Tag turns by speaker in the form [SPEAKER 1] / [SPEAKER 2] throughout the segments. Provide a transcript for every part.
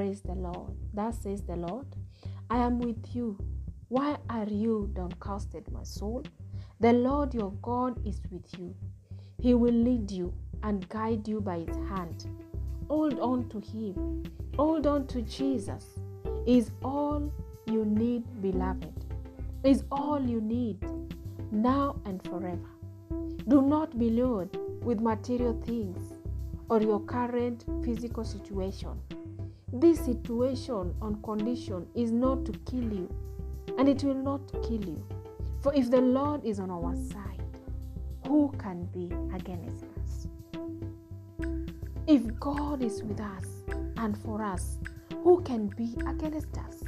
[SPEAKER 1] Praise the Lord. Thus says the Lord, I am with you. Why are you downcasted, my soul? The Lord your God is with you. He will lead you and guide you by his hand. Hold on to him. Hold on to Jesus. Is all you need, beloved. Is all you need now and forever. Do not be lured with material things or your current physical situation. This situation on condition is not to kill you, and it will not kill you. For if the Lord is on our side, who can be against us? If God is with us and for us, who can be against us?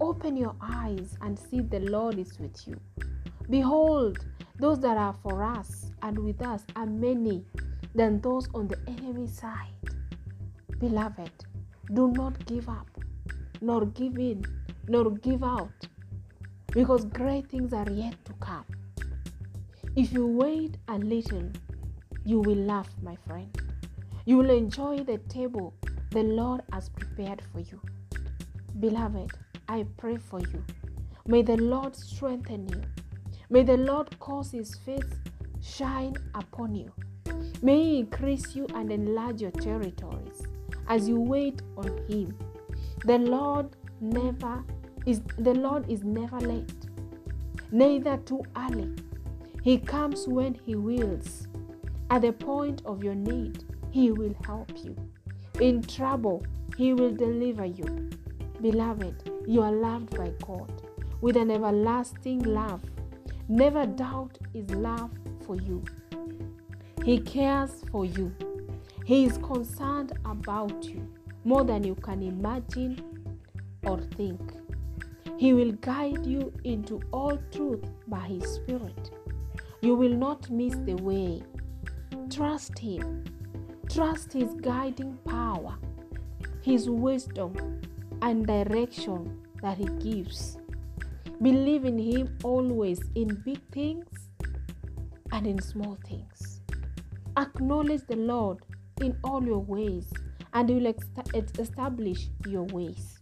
[SPEAKER 1] Open your eyes and see the Lord is with you. Behold, those that are for us and with us are many than those on the enemy side. Beloved, do not give up, nor give in, nor give out, because great things are yet to come. If you wait a little, you will laugh, my friend. You will enjoy the table the Lord has prepared for you. Beloved, I pray for you. May the Lord strengthen you. May the Lord cause his face shine upon you. May he increase you and enlarge your territories as you wait on him. The Lord never is the Lord is never late, neither too early. He comes when he wills. At the point of your need, he will help you. In trouble, he will deliver you. Beloved, you are loved by God with an everlasting love. Never doubt his love for you. He cares for you. He is concerned about you more than you can imagine or think. He will guide you into all truth by His Spirit. You will not miss the way. Trust Him. Trust His guiding power, His wisdom, and direction that He gives. Believe in Him always in big things and in small things. Acknowledge the Lord in all your ways, and He will establish your ways.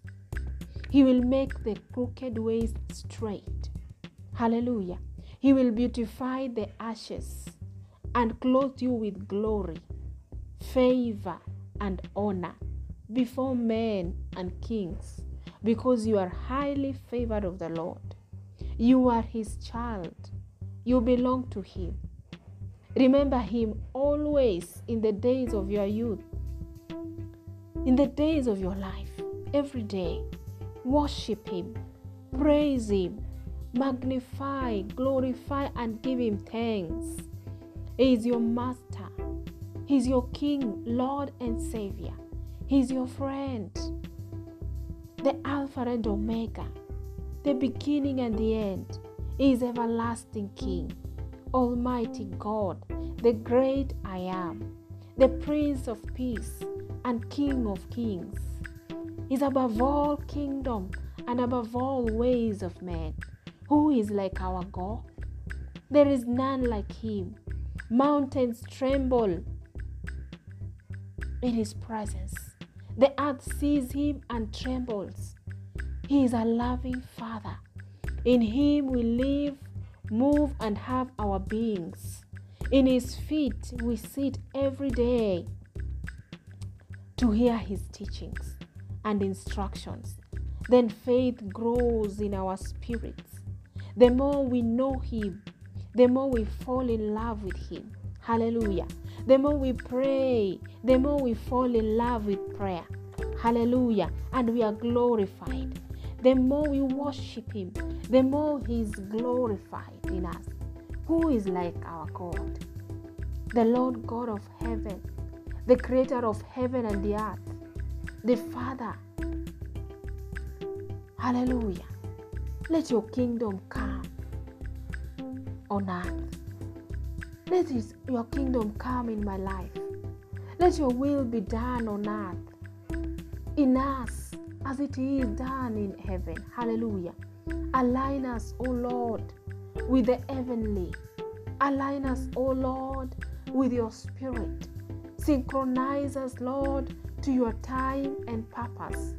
[SPEAKER 1] He will make the crooked ways straight. Hallelujah. He will beautify the ashes and clothe you with glory, favor, and honor before men and kings, because you are highly favored of the Lord. You are His child, you belong to Him. Remember Him always in the days of your youth, in the days of your life, every day. Worship Him, praise Him, magnify, glorify, and give Him thanks. He is your Master, He is your King, Lord, and Savior. He is your friend, the Alpha and Omega, the beginning and the end. He is everlasting King, Almighty God, the great I am, the Prince of Peace and King of Kings. Is above all kingdom and above all ways of men. Who is like our God? There is none like him. Mountains tremble in his presence. The earth sees him and trembles. He is a loving Father. In him we live, move, and have our beings. In his feet we sit every day to hear his teachings and instructions. Then faith grows in our spirits. The more we know him, the more we fall in love with him. Hallelujah. The more we pray, the more we fall in love with prayer. Hallelujah. And we are glorified. The more we worship him, the more he is glorified in us. Who is like our God? The Lord God of heaven, the creator of heaven and the earth, the Father. Hallelujah. Let your kingdom come on earth. Let his, your kingdom come in my life. Let your will be done on earth, in us, as it is done in heaven. Hallelujah. Align us, O Lord, with the heavenly. Align us, O Lord, with your spirit. Synchronize us, Lord, to your time and purpose.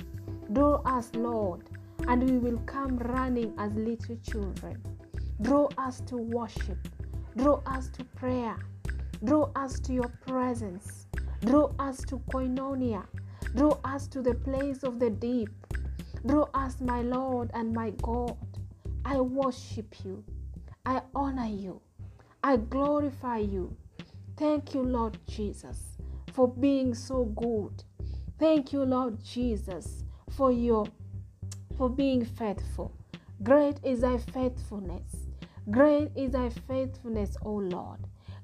[SPEAKER 1] Draw us, Lord, and we will come running as little children. Draw us to worship. Draw us to prayer. Draw us to your presence. Draw us to koinonia. Draw us to the place of the deep. Draw us, my Lord and my God. I worship you. I honor you. I glorify you. Thank you, Lord Jesus, for being so good. Thank you, Lord Jesus, for your for being faithful. Great is thy faithfulness. Great is thy faithfulness, O Lord.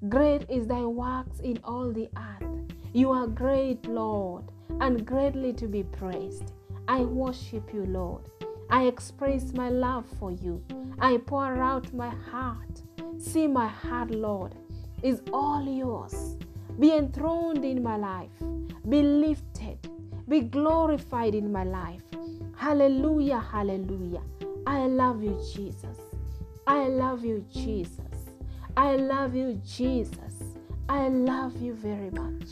[SPEAKER 1] Great is thy works in all the earth. You are great, Lord, and greatly to be praised. I worship you, Lord. I express my love for you. I pour out my heart. See my heart, Lord, is all yours. Be enthroned in my life. Be lifted. Be glorified in my life. Hallelujah, hallelujah. I love you, Jesus. I love you, Jesus. I love you, Jesus. I love you very much.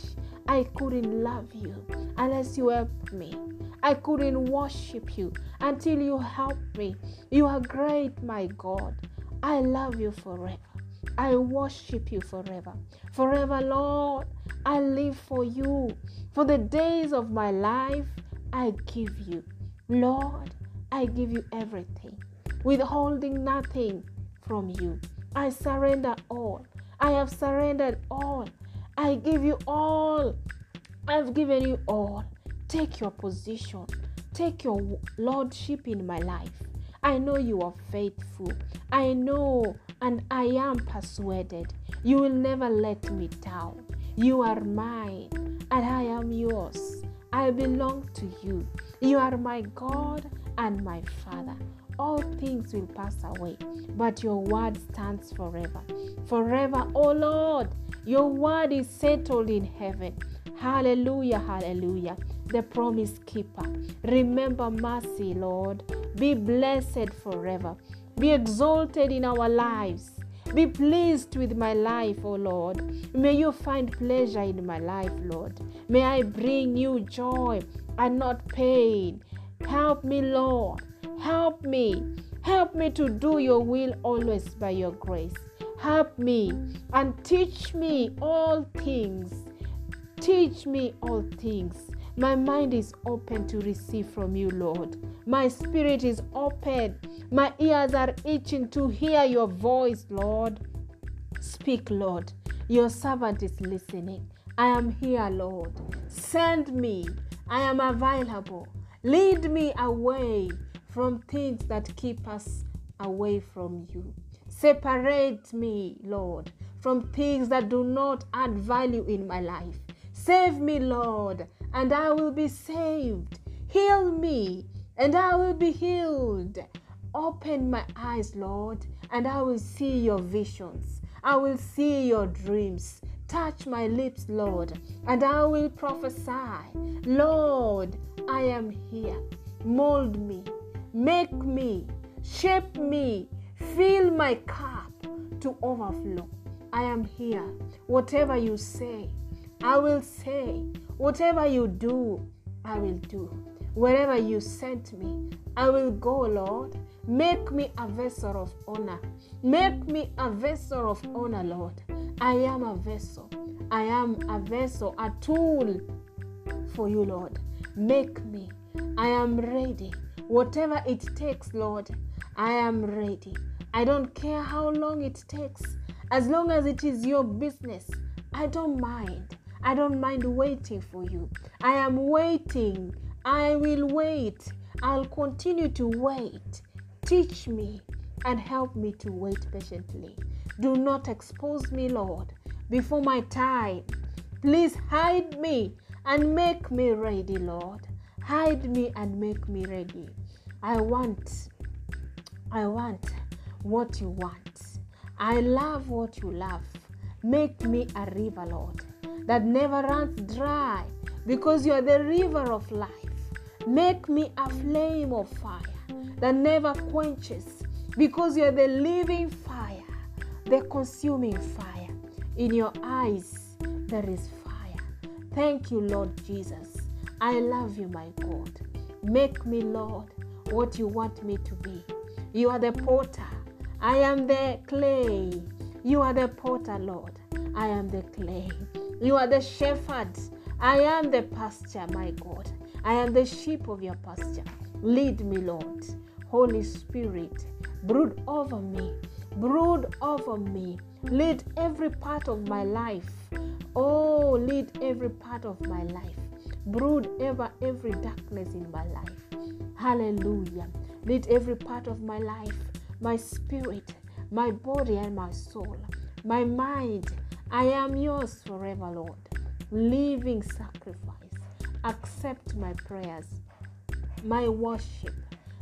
[SPEAKER 1] I couldn't love you unless you helped me. I couldn't worship you until you helped me. You are great, my God. I love you forever. I worship you forever. Forever, Lord, I live for you. For the days of my life, I give you. Lord, I give you everything, withholding nothing from you. I surrender all. I have surrendered all. I give you all. I've given you all. Take your position. Take your lordship in my life. I know you are faithful. I know and I am persuaded you will never let me down. You are mine and I am yours. I belong to you. You are my God and my Father. All things will pass away, but your word stands forever. Forever, oh Lord, your word is settled in heaven. Hallelujah, hallelujah. The promise keeper. Remember mercy, Lord. Be blessed forever. Be exalted in our lives. Be pleased with my life, O Lord. May you find pleasure in my life, Lord. May I bring you joy and not pain. Help me, Lord. Help me. Help me to do your will always by your grace. Help me and teach me all things. Teach me all things. My mind is open to receive from you, Lord. My spirit is open. My ears are itching to hear your voice, Lord. Speak, Lord. Your servant is listening. I am here, Lord. Send me. I am available. Lead me away from things that keep us away from you. Separate me, Lord, from things that do not add value in my life. Save me, Lord, and I will be saved. Heal me, and I will be healed. Open my eyes, Lord, and I will see your visions. I will see your dreams. Touch my lips, Lord, and I will prophesy. Lord, I am here. Mold me, make me, shape me, fill my cup to overflow. I am here. Whatever you say, I will say. Whatever you do, I will do. Wherever you sent me, I will go, Lord. Make me a vessel of honor. Make me a vessel of honor, Lord. I am a vessel. I am a vessel, a tool for you, Lord. Make me. I am ready. Whatever it takes, Lord, I am ready. I don't care how long it takes. As long as it is your business, I don't mind. I don't mind waiting for you. I am waiting. I will wait. I'll continue to wait. Teach me and help me to wait patiently. Do not expose me, Lord, before my time. Please hide me and make me ready, Lord. Hide me and make me ready. I want, I want what you want. I love what you love. Make me a river, Lord, that never runs dry because you are the river of life. Make me a flame of fire that never quenches because you are the living fire, the consuming fire. In your eyes, there is fire. Thank you, Lord Jesus. I love you, my God. Make me, Lord, what you want me to be. You are the potter. I am the clay. You are the potter, Lord. I am the clay. You are the shepherd. I am the pasture, my God. I am the sheep of your pasture. Lead me, Lord. Holy Spirit, brood over me. Brood over me. Lead every part of my life. Oh, lead every part of my life. Brood ever every darkness in my life. Hallelujah. Lead every part of my life, my spirit, my body, and my soul, my mind. I am yours forever, Lord. Living sacrifice. Accept my prayers, my worship,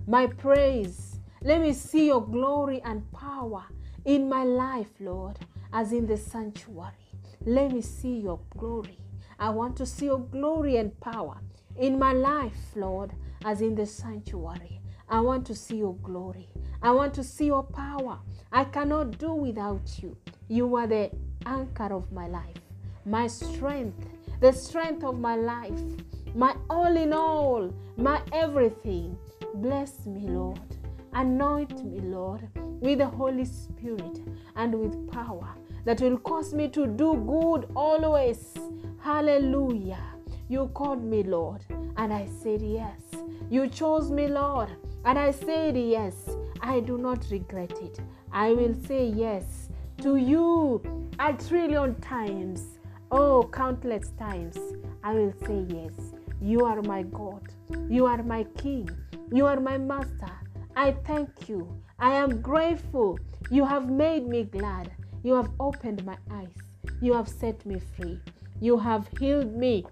[SPEAKER 1] my praise. Let me see your glory and power in my life, Lord, as in the sanctuary. Let me see your glory. I want to see your glory and power in my life, Lord, as in the sanctuary. I want to see your glory. I want to see your power. I cannot do without you. You are the anchor of my life, my strength, the strength of my life, my all in all, my everything. Bless me, Lord. Anoint me, Lord, with the Holy Spirit and with power that will cause me to do good always. Hallelujah. You called me, Lord, and I said yes. You chose me, Lord, and I said yes. I do not regret it. I will say yes to you a trillion times. Oh, countless times. I will say yes. You are my God. You are my King. You are my Master. I thank you. I am grateful. You have made me glad. You have opened my eyes. You have set me free. You have healed me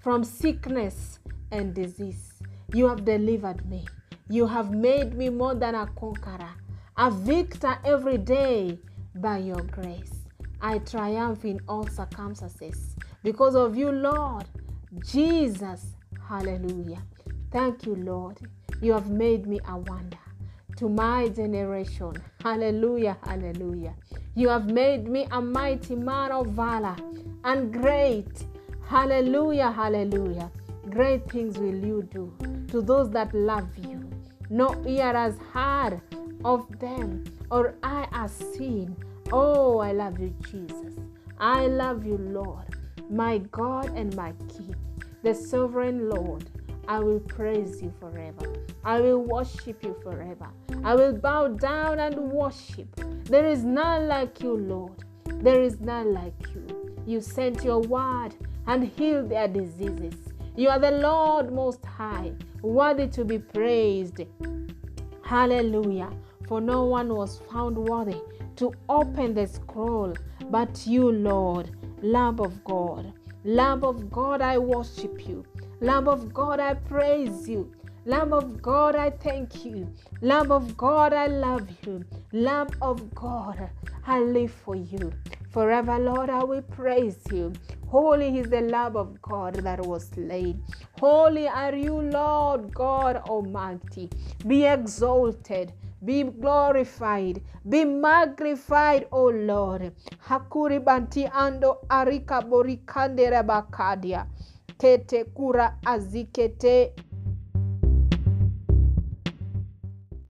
[SPEAKER 1] from sickness and disease. You have delivered me. You have made me more than a conqueror, a victor every day by your grace. I triumph in all circumstances because of you, Lord Jesus. Hallelujah. Thank you, Lord. You have made me a wonder to my generation. Hallelujah. Hallelujah. You have made me a mighty man of valor and great. Hallelujah. Hallelujah. Great things will you do to those that love you. No ear has heard of them or eye has seen. Oh, I love you, Jesus. I love you, Lord, my God and my King, the sovereign Lord. I will praise you forever. I will worship you forever. I will bow down and worship. There is none like you, Lord. There is none like you. You sent your word and healed their diseases. You are the Lord Most High, worthy to be praised. Hallelujah. For no one was found worthy to open the scroll but you, Lord, Lamb of God. Lamb of God, I worship you. Lamb of God, I praise you. Lamb of God, I thank you. Lamb of God, I love you. Lamb of God, I live for you. Forever, Lord, I will praise you. Holy is the Lamb of God that was slain. Holy are you, Lord God Almighty. Be exalted. Be glorified, be magnified, O Lord. Hakuri banti ando arika borikande rabakadia. Kete kura azikete